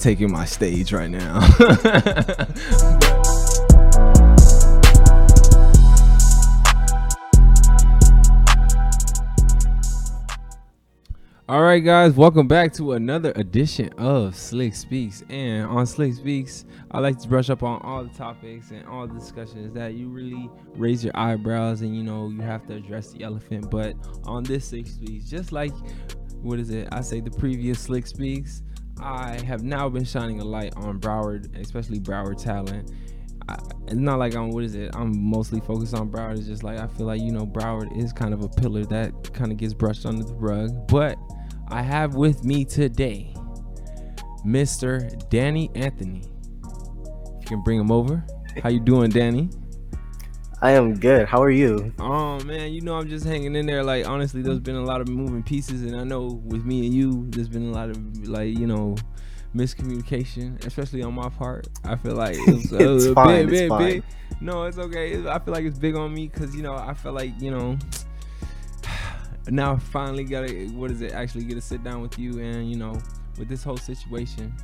taking my stage right now. All right, guys, welcome back to another edition of Slicc Speaks. And on Slicc Speaks, I like to brush up on all the topics and all the discussions that you really raise your eyebrows and you know you have to address the elephant. But on this Slicc Speaks, just like what is it? I say the previous Slicc Speaks, I have now been shining a light on Broward, especially Broward talent. I, it's not like I'm what is it? I'm mostly focused on Broward. It's just like I feel like you know Broward is kind of a pillar that kind of gets brushed under the rug, but I have with me today Mr. Danny Anthony. You can bring him over. How you doing, Danny? I am good. How are you? Oh man, you know I'm just hanging in there. Like honestly, there's been a lot of moving pieces, and I know with me and you, there's been a lot of like you know miscommunication, especially on my part. I feel like it's, it's uh, fine. Big, it's big, fine. No, it's okay. I feel like it's big on me because you know I feel like you know now I finally gotta what is it actually get to sit down with you and you know with this whole situation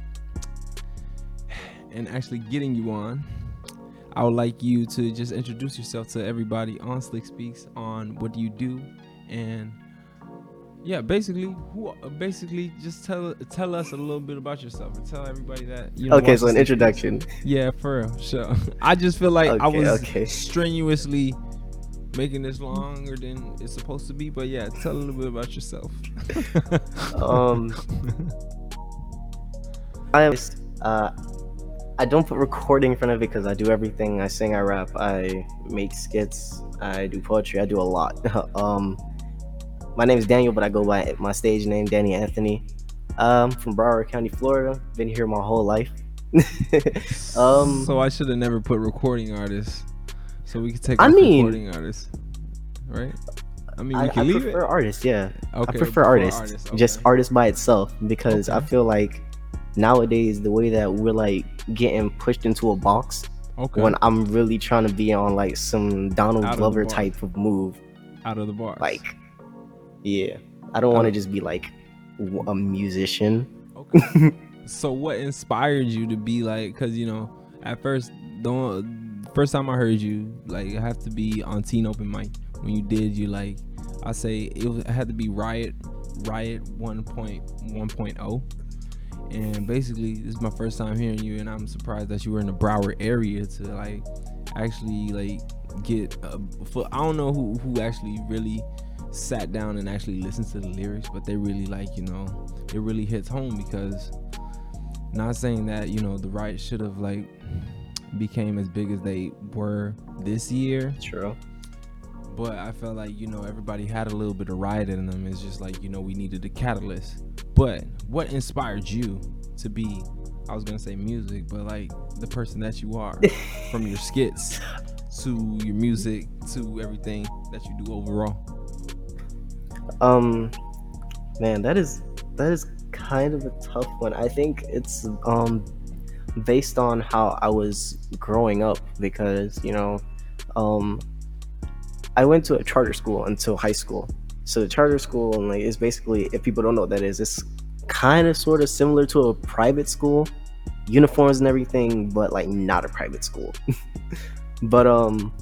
and actually getting you on i would like you to just introduce yourself to everybody on slicc speaks on what do you do and yeah basically who basically just tell tell us a little bit about yourself and tell everybody that you know Okay, so an Slicc Speaks. introduction. yeah for real sure i just feel like i was okay. strenuously making this longer than it's supposed to be. But yeah, tell a little bit about yourself. Um, I am. Uh, I don't put recording in front of it because I do everything. I sing, I rap, I make skits, I do poetry. I do a lot. um, my name is Daniel, but I go by my stage name, Danny Anthony. Um, from Broward County, Florida. Been here my whole life. um, so I should have never put recording artist. So we could take I mean- recording artist, right? I mean, we I, I can leave prefer it. artists. Yeah. Okay, I prefer before artists, artist, just okay. artists by itself, because I feel like nowadays the way that we're like getting pushed into a box Okay. when I'm really trying to be on like some Donald Out Glover type of move, out of the bar. like yeah, I don't want to just be like a musician. Okay. so what inspired you to be like? Because you know, at first, don't first time I heard you, like, it have to be on Teen Open Mic. When you did, you like, I say it, was, it had to be Riot, Riot 1.1.0. And basically, this is my first time hearing you, and I'm surprised that you were in the Broward area to like actually like get. A, for, I don't know who who actually really sat down and actually listened to the lyrics, but they really like you know it really hits home because not saying that you know the right should have like became as big as they were this year True. but i felt like you know everybody had a little bit of riot in them it's just like you know we needed a catalyst but what inspired you to be i was gonna say music but like the person that you are from your skits to your music to everything that you do overall Um, man, that is that is kind of a tough one. I think it's um based on how I was growing up because you know, um, I went to a charter school until high school. So the charter school like is basically if people don't know what that is, it's kind of sort of similar to a private school, uniforms and everything, but like not a private school. but um,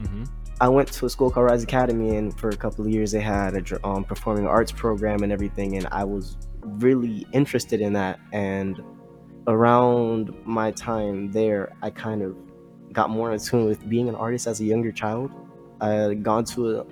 mm-hmm. I went to a school called Rise Academy, and for a couple of years they had a um, performing arts program and everything, and I was really interested in that. And around my time there, I kind of got more in tune with being an artist as a younger child. I had gone to a,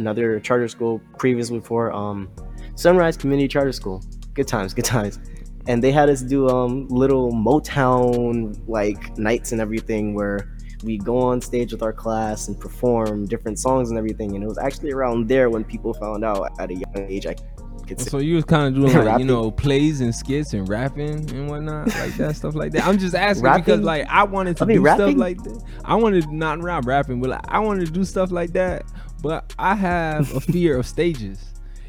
another charter school previously before, um, Sunrise Community Charter School. Good times, good times. And they had us do um, little Motown like nights and everything where we go on stage with our class and perform different songs and everything. And it was actually around there when people found out at a young age I could So you was kind of doing like you know plays and skits and rapping and whatnot like that stuff like that. I'm just asking because like I wanted to I mean, do stuff like that. I wanted not rap rapping, but like, I wanted to do stuff like that. But I have a fear of stages.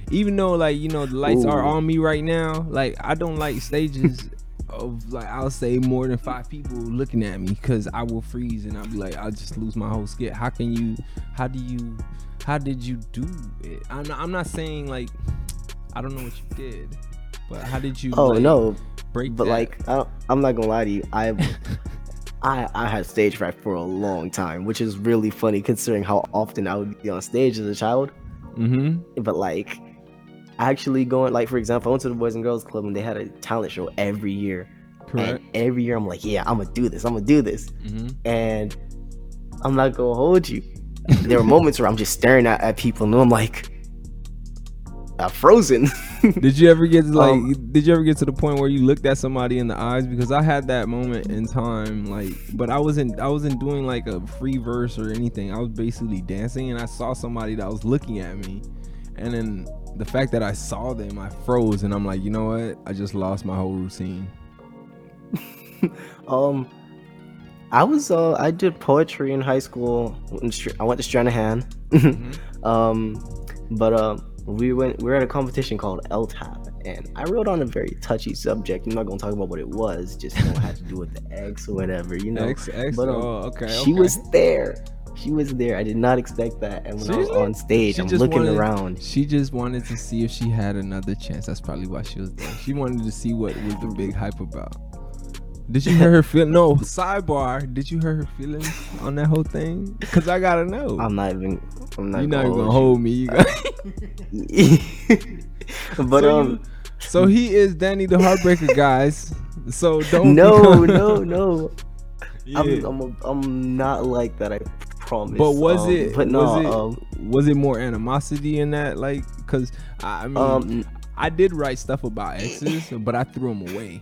Even though like you know the lights are on me right now, like I don't like stages of like I'll say more than five people looking at me because I will freeze and I'll be like I'll just lose my whole skit. How can you? How do you? How did you do it? I'm not, I'm not saying like I don't know what you did, but how did you? Oh like, no, Break but that. like I, I'm not gonna lie to you, I I I had stage fright for a long time, which is really funny considering how often I would be on stage as a child. mm-hmm. But like actually going like for example, I went to the Boys and Girls Club and they had a talent show every year. Correct. And every year I'm like, yeah, I'm gonna do this, I'm gonna do this. Mm-hmm. And I'm not gonna hold you. There were moments where I'm just staring at, at people and I'm like I'm frozen. Did you ever get like? Um, did you ever get to the point where you looked at somebody in the eyes? Because I had that moment in time, like, but I wasn't. I wasn't doing like a free verse or anything. I was basically dancing, and I saw somebody that was looking at me, and then the fact that I saw them, I froze, and I'm like, you know what? I just lost my whole routine. Um, I was uh, I did poetry in high school. I went to Stranahan. Mhm. um, but uh, we went. We were at a competition called LTAP, and I wrote on a very touchy subject. I'm not gonna talk about what it was. Just you know, had to do with the eggs or whatever. You know, X X. but, um, oh, okay. she okay. was there. She was there. I did not expect that. And when I was on stage, She I'm looking wanted- around. She just wanted to see if she had another chance. That's probably why she was there. She wanted to see what was the big hype about. Did you hear her feel? No. Sidebar. Did you hear her feelings on that whole thing? Cause I gotta know. I'm not even. I'm not. You're not even gonna hold hold me. You got- but So um. you- so he is Danny the Heartbreaker, guys. So don't. no, become- no, no. Yeah. I'm, I'm, a, I'm not like that. I promise. but was Um, it? But no. was it? um, was it more animosity in that? Like, cause I I mean, um, I did write stuff about exes, but I threw them away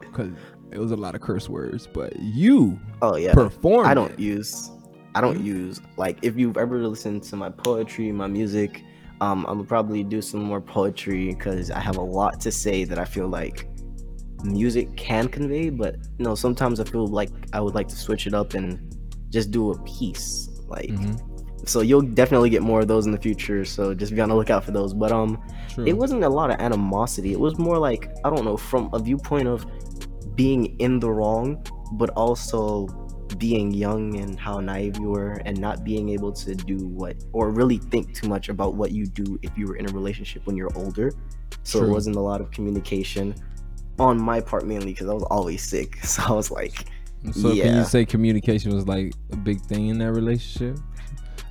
because it was a lot of curse words. But you oh yeah. perform. I don't it. use. I don't use like if you've ever listened to my poetry, my music. Um, I'm probably do some more poetry because I have a lot to say that I feel like music can convey. But you know, sometimes I feel like I would like to switch it up and just do a piece. Like, Mhm. so you'll definitely get more of those in the future. So just be on the lookout for those. But um, True. it wasn't a lot of animosity. It was more like I don't know from a viewpoint of being in the wrong, but also being young and how naive you were, and not being able to do what or really think too much about what you do if you were in a relationship when you're older. So True. it wasn't a lot of communication on my part mainly because I was always sick. So I was like, So can you say communication was like a big thing in that relationship?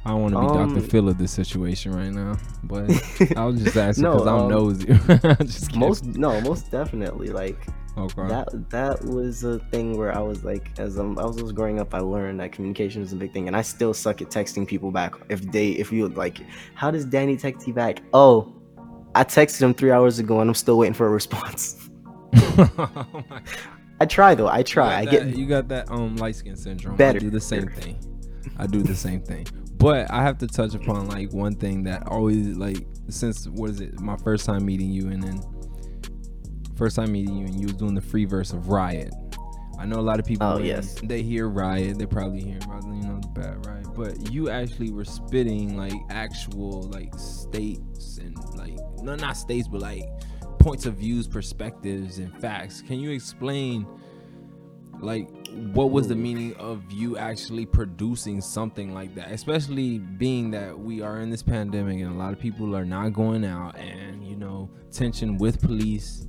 I don't want to be Um, Dr. Phil of this situation right now, but I was just asking No, because I'm um, nosy. just most no, most definitely like okay. that that was a thing where I was like, as um, I was growing up, I learned that communication is a big thing, and I still suck at texting people back. If they, if you like, how does Danny text you back? Oh, I texted him three hours ago, and I'm still waiting for a response. Oh I try though. I try. I that- get you got that um light skin syndrome. I Better. do the same thing. I do the same thing. But I have to touch upon like one thing that always like since what is it? My first time meeting you and then first time meeting you and you was doing the free verse of Riot. I know a lot of people Oh, yes. they hear Riot, they probably hear about you know the bad Riot, but you actually were spitting like actual like states and like no not states but like points of views, perspectives, and facts. Can you explain like what was the meaning of you actually producing something like that especially being that we are in this pandemic and a lot of people are not going out and you know tension with police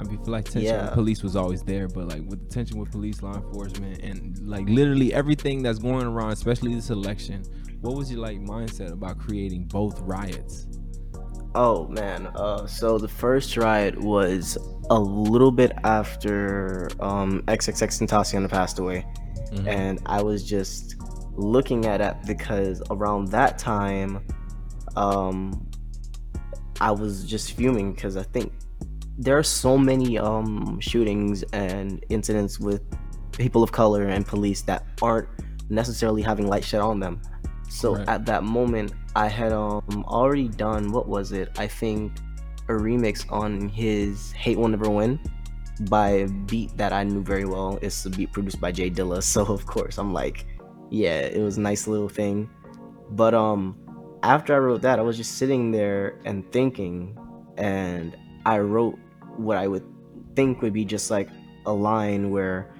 I mean, feel like tension Yeah. with police was always there, but like with the tension with police, law enforcement, and like literally everything that's going around, especially this election, what was your like mindset about creating both riots? Oh man, uh, so the first riot was a little bit after um, XXXTentacion passed away, Mhm. and I was just looking at it because around that time, um, I was just fuming because I think there are so many um, shootings and incidents with people of color and police that aren't necessarily having light shed on them. So Right. at that moment, I had um already done what was it? I think a remix on his "Hate Will Never Win" by a beat that I knew very well. It's a beat produced by Jay Dilla, so of course I'm like, yeah, it was a nice little thing. But um, after I wrote that, I was just sitting there and thinking, and I wrote what I would think would be just like a line where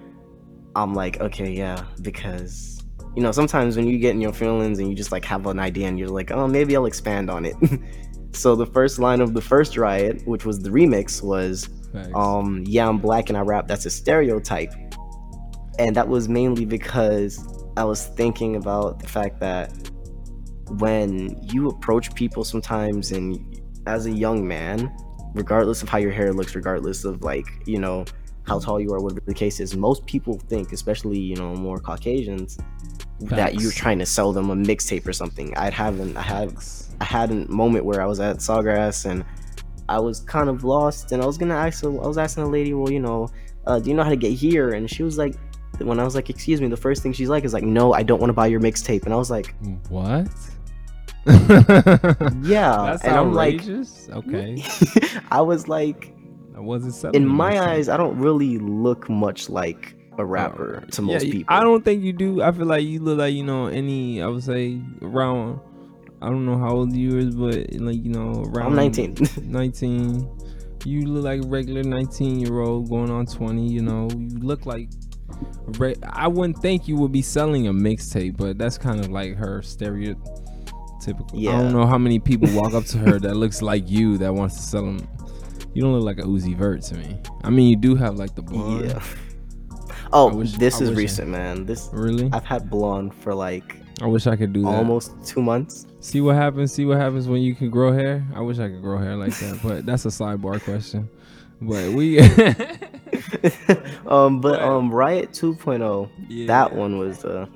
I'm like, okay, yeah, because you know, sometimes when you get in your feelings and you just like have an idea and you're like, oh, maybe I'll expand on it. so the first line of the first riot, which was the remix, was Facts. um yeah i'm black and i rap that's a stereotype and that was mainly because i was thinking about the fact that when you approach people sometimes and as a young man regardless of how your hair looks regardless of like you know how tall you are whatever the case is most people think especially you know more caucasians that you're trying to sell them a mixtape or something i'd haven't i had I had a moment where I was at Sawgrass and I was kind of lost, and I was gonna ask. I was asking a lady, well, you know, uh, do you know how to get here? And she was like, when I was like, excuse me, the first thing she's like is like, no, I don't want to buy your mixtape. And I was like, What? yeah, That's and I'm like, okay. I was like, I wasn't in my mixtape. eyes, I don't really look much like a rapper to most Uh, Yeah, people. I don't think you do. I feel like you look like you know any. I would say around. I don't know how old you is, but like you know around. I'm 19. 19. You look like a regular 19 year old going on 20. You know, you look like. re- I wouldn't think you would be selling a mixtape, but that's kind of like her stereotypical. I Yeah. I don't know how many people walk up to her that looks like you that wants to sell them. You don't look like a Uzi Vert to me. I mean, you do have like the blonde. yeah. Oh, wish- this I is wish I- recent, man. This Really? I've had blonde for like I wish I could do that. almost two months. See what happens. See what happens when you can grow hair. I wish I could grow hair like that, but that's a sidebar question. But we, um, but But- um, Riot 2.0, Yeah. that one was uh,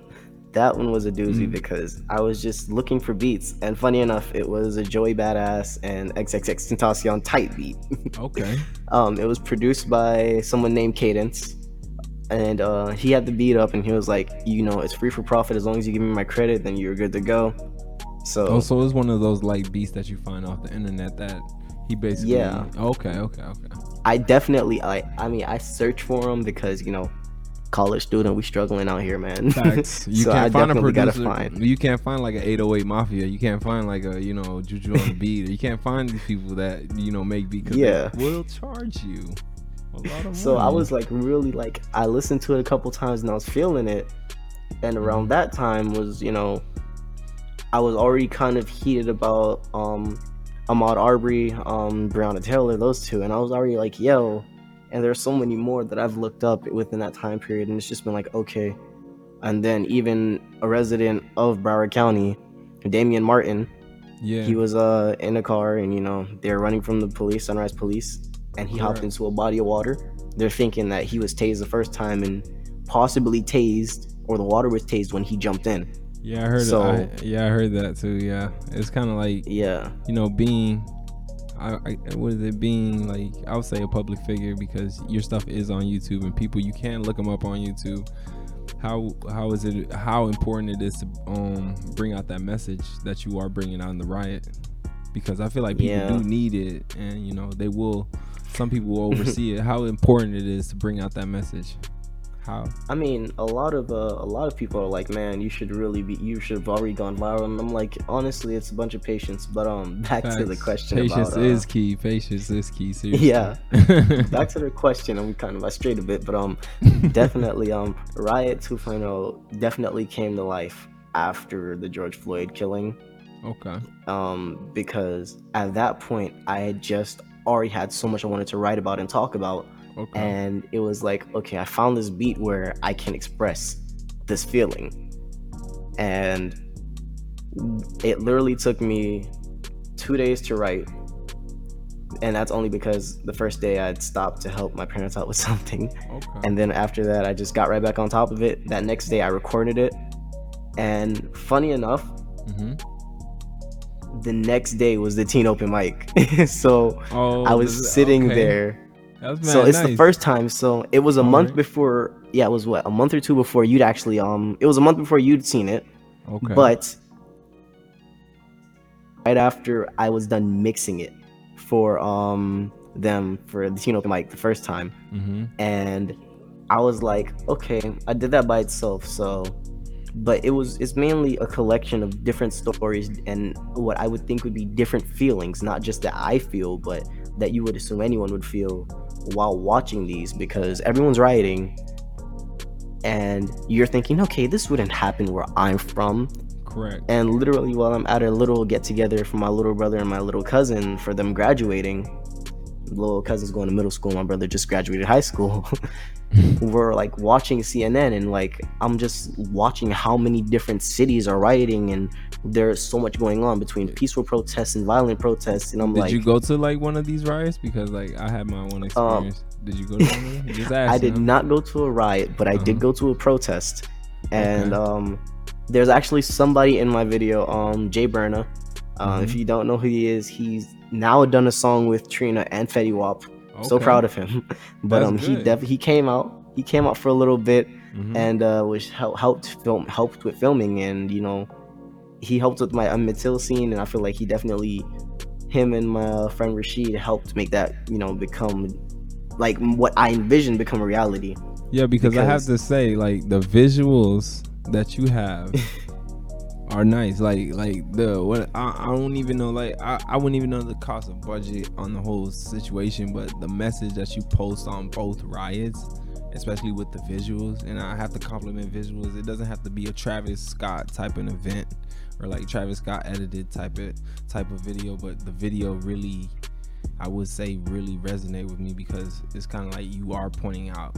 that one was a doozy Mm. because I was just looking for beats, and funny enough, it was a Joey Badass and XXXTentacion type beat. okay. um, it was produced by someone named Cadence, and uh, he had the beat up, and he was like, you know, it's free for profit as long as you give me my credit, then you're good to go. So Oh, so it's one of those like beats that you find off the internet that he basically. Yeah. Okay. Okay. Okay. I definitely, I, I mean, I search for him because you know, college student, we struggling out here, man. Facts. You So can't I find a producer. find- You can't find like an 808 Mafia. You can't find like a you know Juju on the beat. You can't find these people that you know make beat. 'cause Yeah. Will charge you a lot of So I was like really like I listened to it a couple times and I was feeling it. And around Mhm. that time was, you know, I was already kind of heated about um Ahmaud Arbery, um Breonna Taylor, those two, and I was already like, yo, and there's so many more that I've looked up within that time period and it's just been like, okay. And then even a resident of Broward County, Damian Martin, yeah. he was uh in a car and you know they're running from the police sunrise police and he hopped Correct. into a body of water they're thinking that he was tased the first time and possibly tased or the water was tased when he jumped in Yeah, I heard So- I, yeah, I heard that too. Yeah, it's kind of like yeah you know being, I, I what is it being like? I would say a public figure because your stuff is on YouTube and people you can look them up on YouTube. How how is it? How important it is to um bring out that message that you are bringing out in the riot? Because I feel like people Yeah. do need it, and you know they will. Some people will oversee it. How important it is to bring out that message? How? i mean a lot of uh, a lot of people are like man you should really be you should have already gone viral and i'm like honestly it's a bunch of patience but um back to the question Patience about, uh, is key. Patience is key. Seriously. Yeah. back to the question I'm kind of I strayed a bit but um definitely um riot 2.0 definitely came to life after the george floyd killing okay. um because at that point i had just already had so much i wanted to write about and talk about Okay. and it was like okay i found this beat where i can express this feeling. And it literally took me two days to write. And that's only because the first day i'd stopped to help my parents out with something. Okay. and then after that i just got right back on top of it. That next day i recorded it. And funny enough hmm the next day was the teen open mic. So Oh, i was sitting okay. there so it's the first time so it was a month Alright. before yeah it was what a month or two before you'd actually um it was a month before you'd seen it Okay. but right after i was done mixing it for um them for the open mic the first time hmm and i was like okay i did that by itself so but it was it's mainly a collection of different stories and what i would think would be different feelings not just that i feel but that you would assume anyone would feel while watching these because everyone's rioting and you're thinking okay this wouldn't happen where i'm from Correct. and literally while i'm at a little get together for my little brother and my little cousin for them graduating little cousin's going to middle school. My brother just graduated high school. we're like watching CNN and like I'm just watching how many different cities are rioting and there's so much going on between peaceful protests and violent protests and I'm like Did like you go to like one of these riots? Because like I had my own experience. Did you go to one? of them? Just I did not go to a riot, but I did Uh-huh. go to a protest. And Okay. um there's actually somebody in my video, um Jay Berna. Uh, If Mhm. you don't know who he is, he's now done a song with Trina and Fetty Wap. So proud of him. but That's um he def- he came out. He came out for a little bit Mhm. and uh was hel- helped film helped with filming and you know he helped with my Emmett Till scene and I feel like he definitely him and my friend Rashid helped make that you know become like what I envisioned become a reality. Yeah, because, I have to say, like the visuals that you have are nice. Like, like the what I, I don't even know. Like, I, I wouldn't even know the cost of budget on the whole situation, but the message that you post on both riots, especially with the visuals, and I have to compliment visuals. It doesn't have to be a Travis Scott type of event or like Travis Scott edited type of type of video, but the video really. I would say really resonate with me because it's kind of like you are pointing out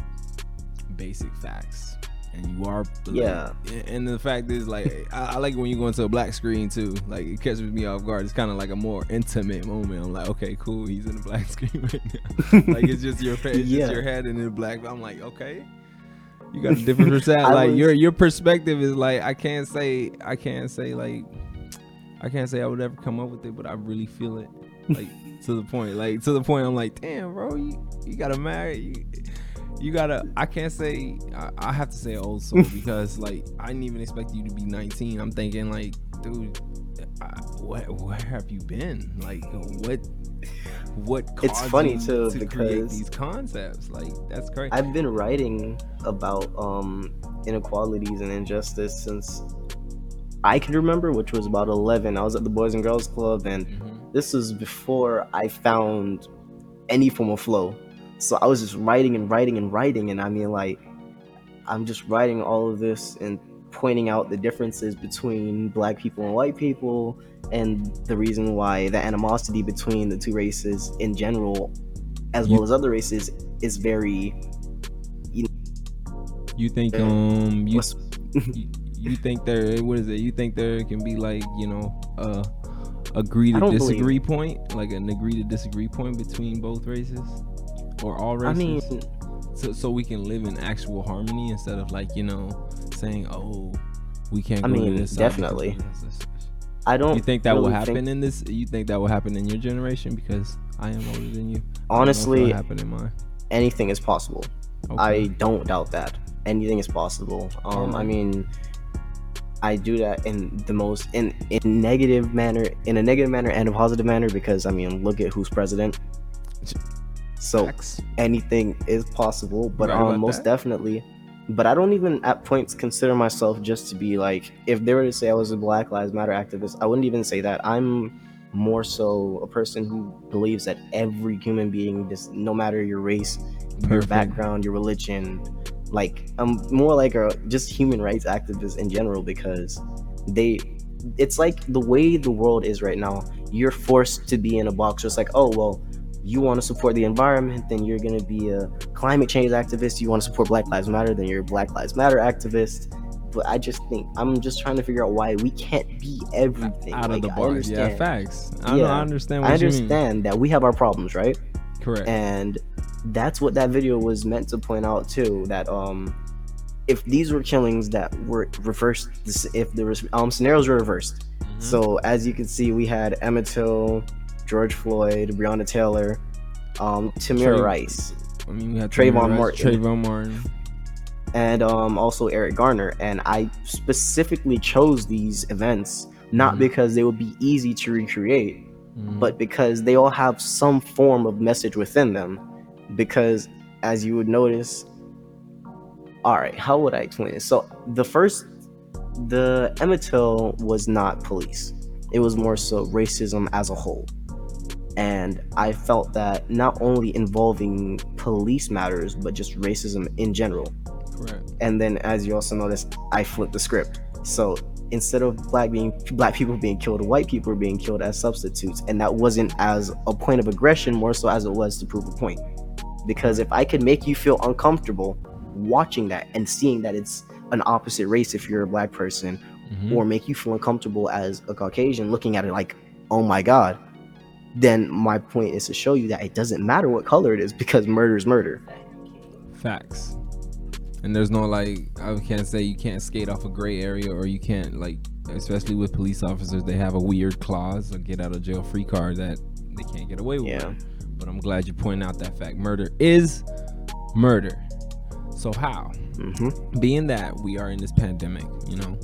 basic facts and you are like, Yeah. and the fact is like I, I like when you go into a black screen too like it catches me off guard it's kind of like a more intimate moment i'm like okay cool he's in a black screen right now like it's just your face Yeah. just your head in the black i'm like okay you got a different perspective like was- your your perspective is like i can't say i can't say like i can't say i would ever come up with it but i really feel it like to the point like to the point i'm like damn bro you, you gotta marry you, you gotta i can't say I, I have to say old soul because like i didn't even expect you to be 19 i'm thinking like dude I, where, where have you been? Like what what It's funny, too, to because these concepts like that's crazy I've been writing about um inequalities and injustice since I can remember, which was about 11. I was at the Boys and Girls Club and Mhm. this was before I found any form of flow. So I was just writing and writing and writing, and I mean, like, I'm just writing all of this and pointing out the differences between black people and white people, and the reason why the animosity between the two races in general, as You- well as other races, is very. you you think uh, um you you, you think there what is it? You think there can be like you know uh agree to disagree point? Like an agree to disagree point between both races? Or all I races? mean, so, so we can live in actual harmony instead of like you know saying oh we can't I mean, to this side definitely. I don't. you think that will happen think- in this you think that will happen in your generation because i am older than you I don't know if it'll honestly, happen in mine anything is possible. okay. I don't doubt that. Anything is possible. Um, I mean, I do that in the most in in negative manner, in a negative manner and a positive manner because I mean, look at who's president. So Facts. anything is possible, but Right um, most that. definitely. But I don't even at points consider myself just to be like, if they were to say I was a Black Lives Matter activist, I wouldn't even say that. I'm more so a person who believes that every human being, just no matter your race, your background, your religion, like I'm more like a just human rights activist in general because they it's like the way the world is right now you're forced to be in a box just like oh well you want to support the environment then you're going to be a climate change activist. You want to support black lives matter then you're a black lives matter activist. But i just think i'm just trying to figure out why we can't be everything. Out of the box yeah facts. I, Yeah. I understand what i you mean. understand that we have our problems right? Correct. And that's what that video was meant to point out too that um if these were killings that were reversed if the um scenarios were reversed. Mhm. so as you can see we had emmett till george floyd breonna taylor um tamir Trey- rice I mean, we had Trayvon Rice, Martin. Trayvon Martin. and um also eric garner and i specifically chose these events not Mhm. because they would be easy to recreate Mhm. but because they all have some form of message within them. Because as you would notice, all right, how would I explain this? So the first, the Emmett Till was not police. It was more so racism as a whole. And I felt that not only involving police matters, but just racism in general correct. and then as you also noticed i flipped the script so instead of black being black people being killed, white people were being killed as substitutes, and that wasn't as a point of aggression, more so as it was to prove a point. Because if I could make you feel uncomfortable watching that and seeing that it's an opposite race if you're a black person, Mhm. or make you feel uncomfortable as a Caucasian looking at it like, oh my god, then my point is to show you that it doesn't matter what color it is because murder is murder. Facts. And there's no like I can't say you can't skate off a gray area or you can't like especially with police officers they have a weird clause a get out of jail free card that they can't get away with. Yeah. But I'm glad you pointed out that fact. Murder is murder. So how? hmm being that we are in this pandemic, you know,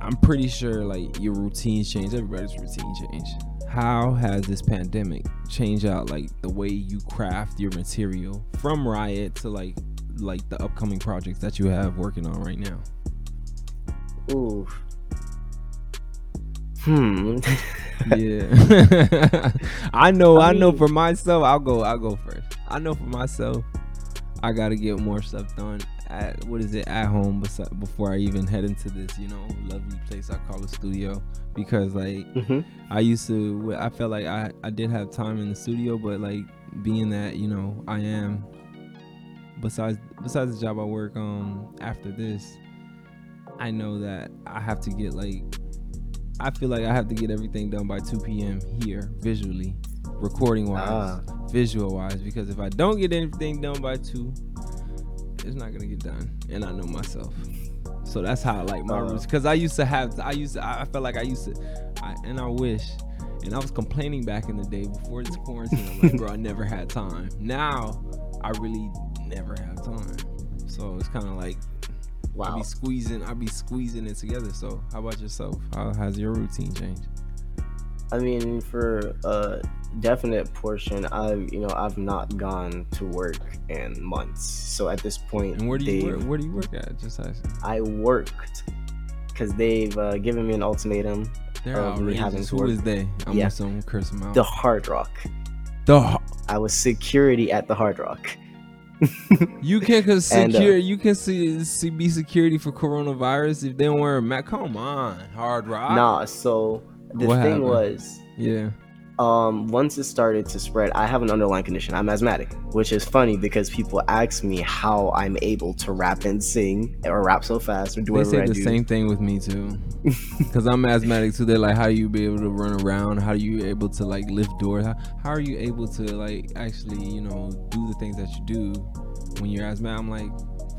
I'm pretty sure like your routines change, everybody's routine change. How has this pandemic changed out like the way you craft your material from Riot to like like the upcoming projects that you have working on right now? Ooh. Hmm. Yeah. I know, I, I know for myself, I'll go I'll go first. I know for myself, I gotta get more stuff done at what is it at home before I even head into this, you know, lovely place I call a studio. Because like hmm I used to I felt like I, I did have time in the studio, but like being that, you know, I am besides besides the job I work um after this, I know that I have to get like I feel like I have to get everything done by 2 p.m. here visually, recording wise, Ah. visual wise. Because if I don't get anything done by two, it's not gonna get done, and I know myself. So that's how I like my Uh. roots. Because I used to have, I used to, I I felt like I used to, I, and I wish, and I was complaining back in the day before this quarantine. I'm like, bro, I never had time. Now, I really never have time. So it's kind of like I Wow. be squeezing, I be squeezing it together. So how about yourself? How has your routine changed? I mean, for a definite portion, I've you know I've not gone to work in months. So at this point, And where do you work? Where do you work at? Just asking. I worked because they've uh, given me an ultimatum. They're Of me having to Who work. is they? I'm Yeah. gonna curse them out. The Hard Rock. The I was security at the Hard Rock. You can cause And, uh, secure. you can see, see be security for coronavirus if they don't wear a mask. Come on, hard rock. Nah, so the What thing happened? was, Yeah. um, once it started to spread, I have an underlying condition. I'm asthmatic, which is funny because people ask me how I'm able to rap and sing or rap so fast or do They say I the do. same thing with me too. Cause I'm asthmatic too. They're like, how do you be able to run around? How are you able to like lift doors? How, how are you able to like actually, you know, do the things that you do when you're asthmatic? I'm like,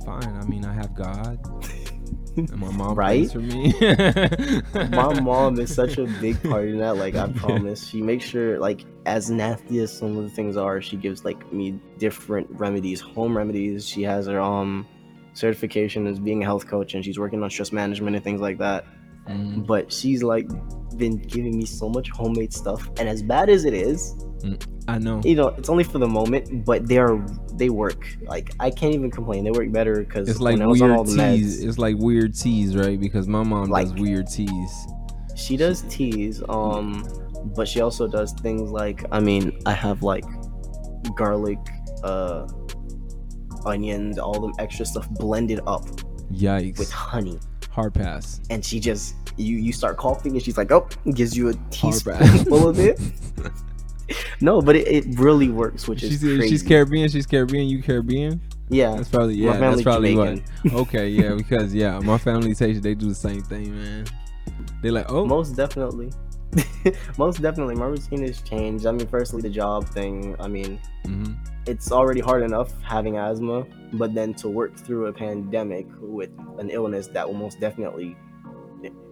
fine. I mean, I have God, and my mom Right? for me. My mom is such a big part in that. Like I promise, she makes sure, like as nasty as some of the things are, she gives like me different remedies, home remedies. She has her um certification as being a health coach, and she's working on stress management and things like that. Mm, But she's like been giving me so much homemade stuff, and as bad as it is, I know. you know, it's only for the moment, but they are they work. Like I can't even complain. They work better because It's like when I was on all weird teas. meds, It's like weird teas, right? Because my mom does weird teas. she does teas, um, but she also does things like I mean, I have like garlic, uh, onions, all them extra stuff blended up Yikes. with honey, Hard pass. and she just you you start coughing, and she's like, oh, gives you a teaspoonful of it. No, but it, it really works, which is She's crazy. she's Caribbean. She's Caribbean. You Caribbean? yeah, That's probably yeah. That's probably Jamaican. what. Okay, yeah. Because yeah, my family takes they do the same thing, man. They're like, oh, most definitely most definitely my routine has changed i mean firstly the job thing i mean mhm. it's already hard enough having asthma but then to work through a pandemic with an illness that will most definitely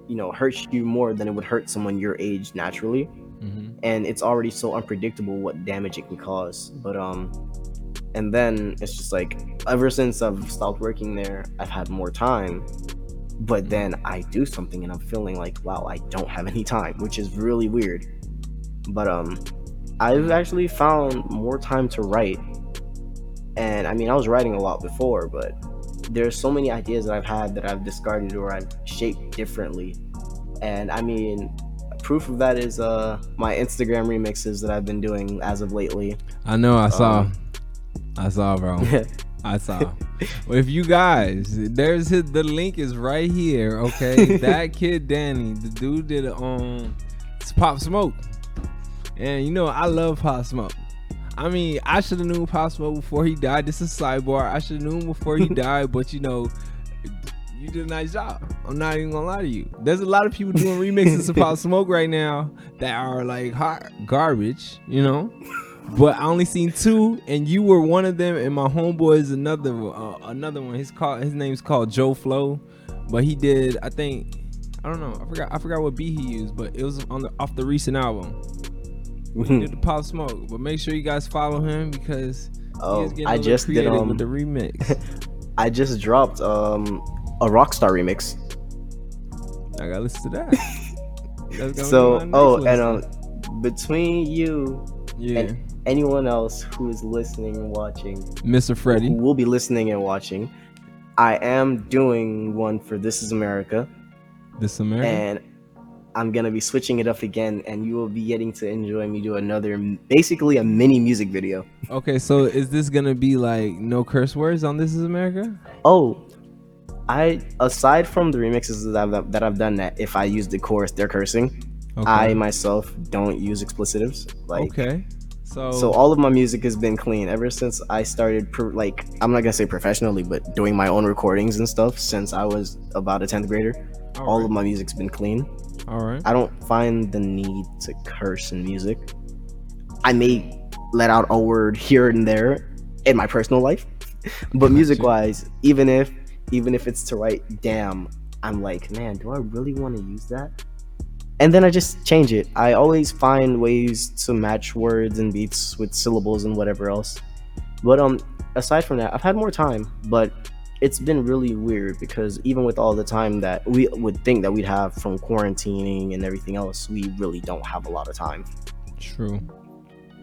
you know hurt you more than it would hurt someone your age naturally Mhm. and it's already so unpredictable what damage it can cause but um and then it's just like ever since i've stopped working there i've had more time but then i do something and i'm feeling like wow i don't have any time which is really weird but um i've actually found more time to write and i mean i was writing a lot before but there's so many ideas that i've had that i've discarded or i've shaped differently and i mean proof of that is uh my instagram remixes that i've been doing as of lately I know. I saw. Um, I saw, bro. I saw. if you guys, there's his, the link is right here. Okay, that kid Danny, the dude did um Pop Smoke, and you know I love Pop Smoke. I mean, I should have known Pop Smoke before he died. This is sidebar. I should have known before he died, but you know, you did a nice job. I'm not even gonna lie to you. There's a lot of people doing remixes of Pop Smoke right now that are like hot garbage, you know. But I only seen two, and you were one of them, and my homeboy is another uh, another one. His called his name's called Joe Flow, but he did I think I don't know I forgot I forgot what beat he used, but it was on the off the recent album. He did the Pop Smoke, but make sure you guys follow him because Oh, he is getting a I just did um, the remix. I just dropped um a Rockstar remix. I gotta listen to that. That's So, oh, and um, between you, yeah, and anyone else who is listening and watching, Mr. who Freddie. will be listening and watching, I am doing one for This Is America, This America. and I'm gonna be switching it up again, and you will be getting to enjoy me do another, basically a mini music video. Okay, so is this gonna be like no curse words on This Is America? Oh, I aside from the remixes that I've, that I've done, that if I use the chorus, they're cursing. Okay. I myself don't use explicitives. Like, okay. So so all of my music has been clean ever since I started. Pro- like, I'm not gonna say professionally, but doing my own recordings and stuff since I was about a tenth grader. all right. of my music's been clean. all right. I don't find the need to curse in music. I may let out a word here and there in my personal life, but music wise, even if even if it's to write damn, I'm like, man, do I really want to use that? And then I just change it. I always find ways to match words and beats with syllables and whatever else. But um aside from that, I've had more time, but it's been really weird because even with all the time that we would think that we'd have from quarantining and everything else, we really don't have a lot of time. True.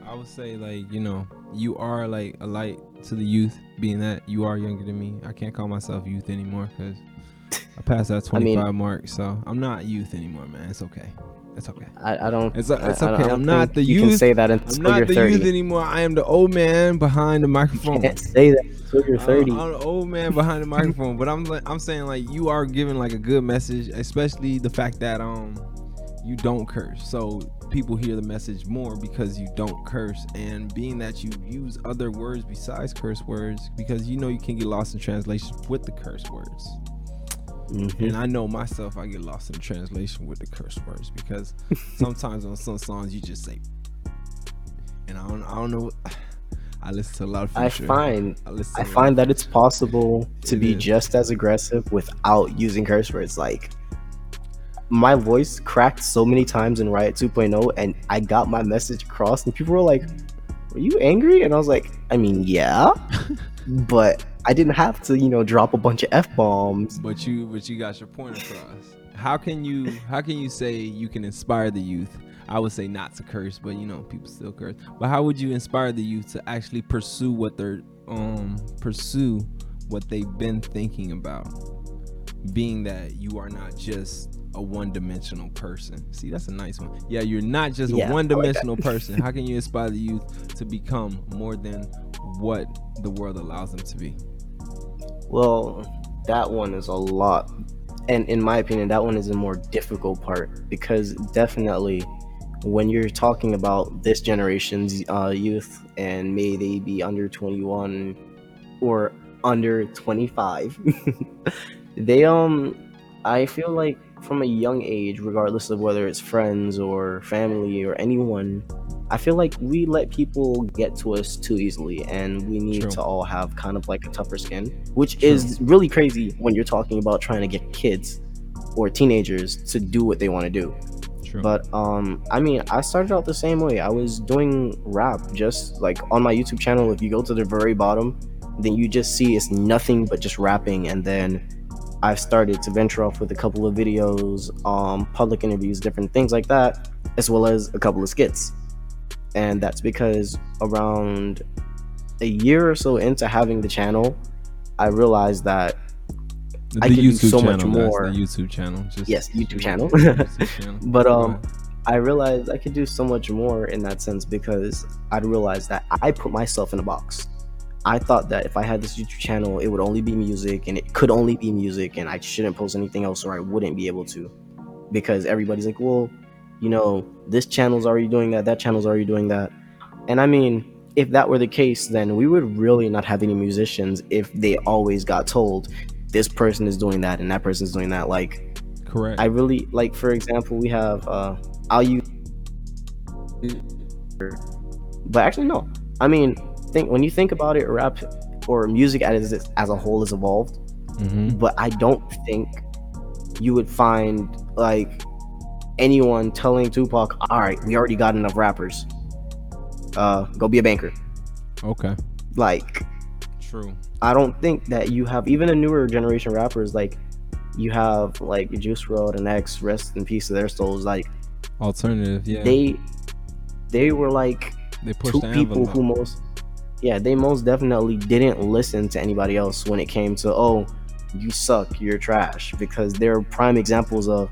I would say like you know you are like a light to the youth, being that you are younger than me. I can't call myself youth anymore because I passed that I mean- 25 mark, so I'm not youth anymore, man. It's okay. It's okay. I, I don't. It's it's I- I okay. don't I'm not the you youth. can say that I'm not the 30. youth anymore. I am the old man behind the microphone. You can't say that until you're I'm- 30. I'm the old man behind the microphone, but I'm like, I'm saying like you are giving like a good message, especially the fact that um you don't curse, so people hear the message more because you don't curse, and being that you use other words besides curse words, because you know you can get lost in translation with the curse words. Mhm. And I know myself, I get lost in translation with the curse words because sometimes on some songs you just say, and I don't, I don't know. I listen to a lot of I find I, listen I to a lot find that it's possible to It be is. just as aggressive without using curse words. Like my voice cracked so many times in Riot 2.0, and I got my message across, and people were like, "Were you angry?" And I was like, "I mean, yeah, but I didn't have to, you know, drop a bunch of f bombs." but you but you got your point across. How can you how can you say you can inspire the youth? I would say not to curse but you know people still curse. But how would you inspire the youth to actually pursue what they're um pursue what they've been thinking about? Being that you are not just a one-dimensional person. See that's a nice one. Yeah you're not just Yeah, a like one-dimensional person. How can you inspire the youth to become more than what the world allows them to be Well, that one is a lot. And in my opinion, that one is a more difficult part because definitely when you're talking about this generation's uh, youth and may they be under 21 or under 25, they, um, I feel like from a young age, regardless of whether it's friends or family or anyone, I feel like we let people get to us too easily, and we need True. to all have kind of like a tougher skin, which True. is really crazy when you're talking about trying to get kids or teenagers to do what they want to do. True. But um, I mean, I started out the same way. I was doing rap, just like on my YouTube channel. If you go to the very bottom, then you just see it's nothing but just rapping, and then I've started to venture off with a couple of videos, um, public interviews, different things like that, as well as a couple of skits. And that's because around a year or so into having the channel, I realized that The, I could do so channel, much more. The YouTube channel. Just, Yes, YouTube channel. YouTube channel. But, um. I realized I could do so much more in that sense because I'd realized that I put myself in a box. I thought that if I had this YouTube channel, it would only be music and it could only be music and I shouldn't post anything else or I wouldn't be able to. Because everybody's like, well, you know, this channel's already doing that, that channel's already doing that. And I mean, if that were the case, then we would really not have any musicians if they always got told this person is doing that and that person's doing that. Like, Correct. I really like, for example, we have uh, I'll use, but actually no. I mean, think when you think about it, rap or music as as a whole has evolved, hmm but I don't think you would find like anyone telling Tupac, "All right, we already got enough rappers. Uh, go be a banker." Okay. Like, True. I don't think that you have even a newer generation rappers like you have like Juice WRLD and X, rest in peace to their souls. Like Alternative. Yeah. they they were like they two the people who most yeah they most definitely didn't listen to anybody else when it came to oh you suck you're trash because they're prime examples of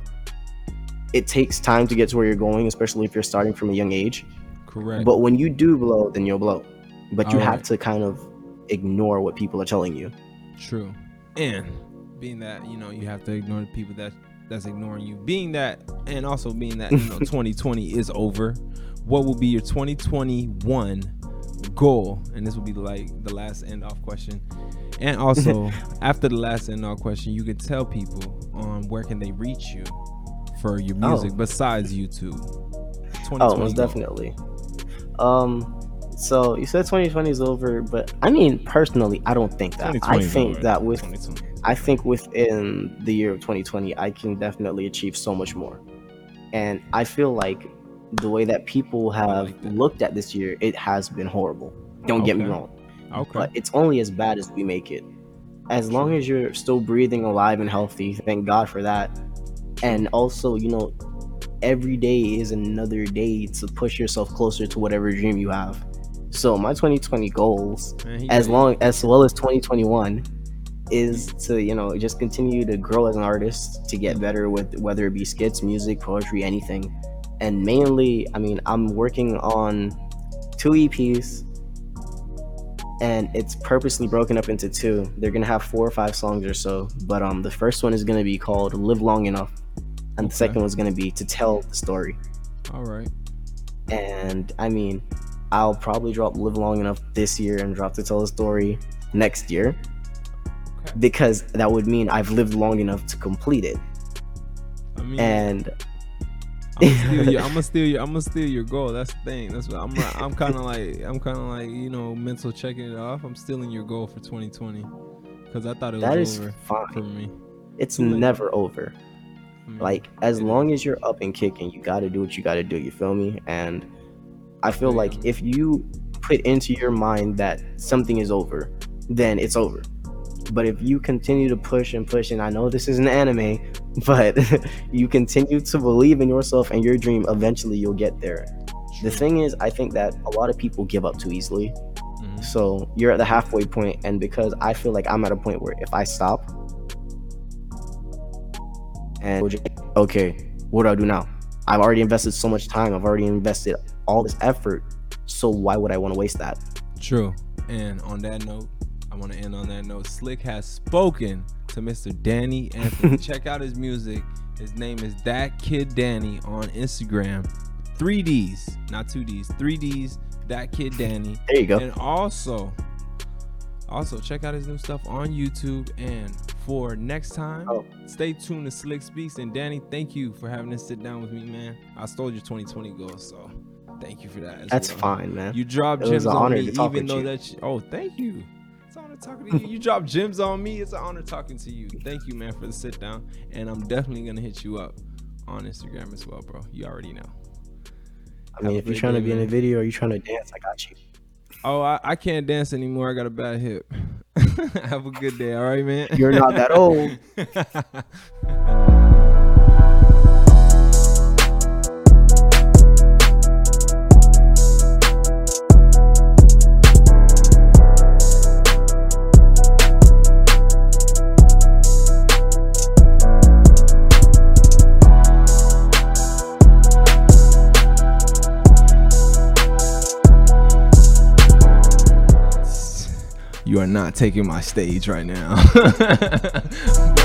it takes time to get to where you're going especially if you're starting from a young age Correct. but when you do blow then you'll blow but you have Alright. to kind of ignore what people are telling you True. And being that, you know, you have to ignore the people that that's ignoring you. Being that and also being that, you know, 2020 is over. What will be your 2021 goal? And this will be like the last end off question. And also, after the last end off question, you can tell people on where can they reach you for your Oh. music besides YouTube. oh most definitely um so you said 2020 is over but i mean personally i don't think that i think over. that with I think within the year of 2020, I can definitely achieve so much more. And I feel like the way that people have like that. looked at this year, it has been horrible. Don't get me wrong, Okay. but it's only as bad as we make it. As long as you're still breathing, alive, and healthy, thank God for that. And also, you know, every day is another day to push yourself closer to whatever dream you have. So my 2020 goals Man, as long as well as 2021 is to you know just continue to grow as an artist to get better with whether it be skits music poetry anything. And mainly i mean i'm working on two eps and it's purposely broken up into two. They're gonna have four or five songs or so but um the first one is gonna be called live long enough and the Okay. second one's gonna be to tell the story All right. and I mean, I'll probably drop Live Long Enough this year and drop to tell a story next year Okay. because that would mean I've lived long enough to complete it. I mean, And I'm gonna steal your. I'm gonna steal your. I'm gonna steal your goal. That's the thing. That's what I'm. I'm kind of like. I'm kind of like you know mental checking it off. I'm stealing your goal for 2020 because I thought it was that is over fine. for me. It's never over. Mean, Like as long as you're up and kicking, you got to do what you got to do. You feel me? And I feel like if you put into your mind that something is over, then it's over. But if you continue to push and push, and I know this is an anime, but you continue to believe in yourself and your dream, eventually you'll get there. The thing is, I think that a lot of people give up too easily. Mhm. So you're at the halfway point, and because I feel like I'm at a point where if I stop, and okay, what do I do now? I've already invested so much time. I've already invested all this effort. So why would I want to waste that? True. And on that note, I want to end on that note. Slicc has spoken to Mr. Danny Anthony. Check out his music. His name is That Kid Danny on Instagram. Three Ds, not two Ds. Three Ds. That Kid Danny. There you go. And also, also check out his new stuff on YouTube. And for next time, Oh. stay tuned to Slicc Speaks. And Danny, thank you for having to sit down with me, man. I stole your 2020 goal, so thank you for that. That's well. fine, man. You dropped It gems on me, even though you. that. Oh, thank you. It's an honor talking to you. You dropped gems on me. It's an honor talking to you. Thank you, man, for the sit down. And I'm definitely gonna hit you up on Instagram as well, bro. You already know. I mean, Have if you're trying to be in a video or you're trying to dance, I got you. Oh, I, I can't dance anymore. I got a bad hip. Have a good day. All right, man. You're not that old. are not taking my stage right now.